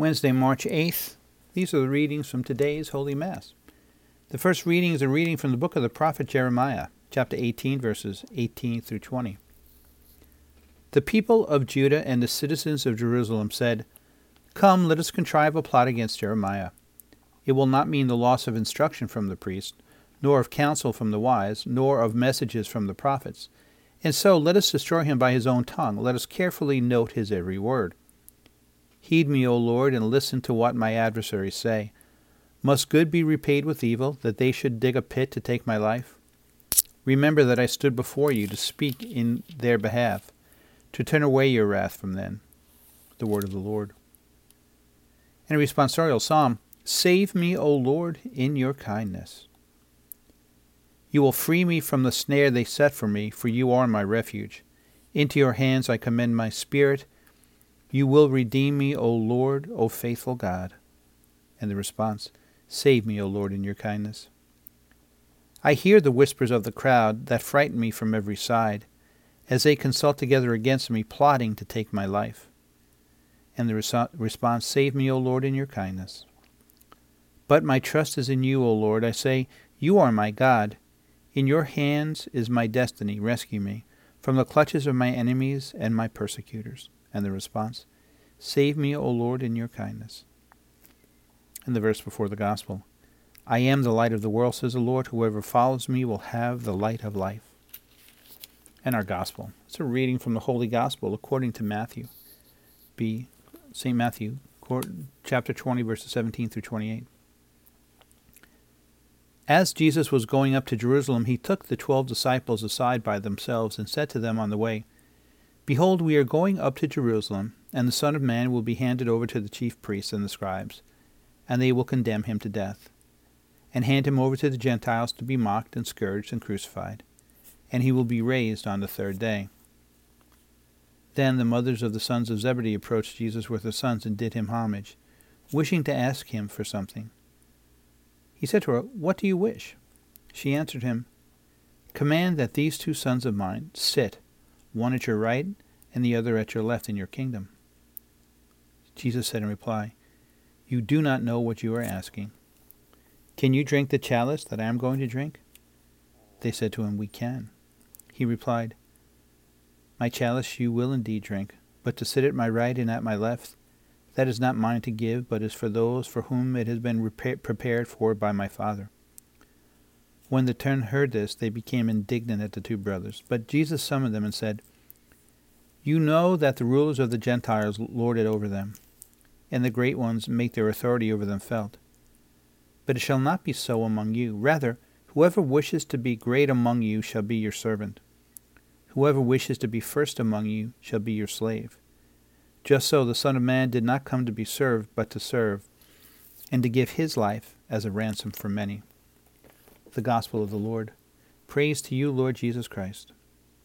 Wednesday, March 8th. These are the readings from today's Holy Mass. The first reading is a reading from the book of the prophet Jeremiah, chapter 18, verses 18 through 20. The people of Judah and the citizens of Jerusalem said, Come, let us contrive a plot against Jeremiah. It will not mean the loss of instruction from the priest, nor of counsel from the wise, nor of messages from the prophets. And so let us destroy him by his own tongue. Let us carefully note his every word. Heed me, O Lord, and listen to what my adversaries say. Must good be repaid with evil, that they should dig a pit to take my life? Remember that I stood before you to speak in their behalf, to turn away your wrath from them. The word of the Lord. In a responsorial psalm, Save me, O Lord, in your kindness. You will free me from the snare they set for me, for you are my refuge. Into your hands I commend my spirit. You will redeem me, O Lord, O faithful God. And the response, Save me, O Lord, in your kindness. I hear the whispers of the crowd that frighten me from every side, as they consult together against me, plotting to take my life. And the res- response, Save me, O Lord, in your kindness. But my trust is in you, O Lord. I say, You are my God. In your hands is my destiny. Rescue me from the clutches of my enemies and my persecutors. And the response, Save me, O Lord, in your kindness. And the verse before the gospel, I am the light of the world, says the Lord. Whoever follows me will have the light of life. And our gospel. It's a reading from the Holy Gospel according to Matthew. B. St. Matthew, chapter 20, verses 17 through 28. As Jesus was going up to Jerusalem, he took the twelve disciples aside by themselves and said to them on the way, Behold, we are going up to Jerusalem, and the Son of Man will be handed over to the chief priests and the scribes, and they will condemn him to death, and hand him over to the Gentiles to be mocked and scourged and crucified, and he will be raised on the third day. Then the mothers of the sons of Zebedee approached Jesus with their sons and did him homage, wishing to ask him for something. He said to her, What do you wish? She answered him, Command that these two sons of mine sit, one at your right and the other at your left in your kingdom. Jesus said in reply, You do not know what you are asking. Can you drink the chalice that I am going to drink? They said to him, We can. He replied, My chalice you will indeed drink, but to sit at my right and at my left, that is not mine to give, but is for those for whom it has been prepared for by my Father. When the ten heard this, they became indignant at the two brothers. But Jesus summoned them and said, You know that the rulers of the Gentiles lord it over them, and the great ones make their authority over them felt. But it shall not be so among you. Rather, whoever wishes to be great among you shall be your servant. Whoever wishes to be first among you shall be your slave. Just so the Son of Man did not come to be served, but to serve, and to give his life as a ransom for many. The Gospel of the Lord. Praise to you, Lord Jesus Christ.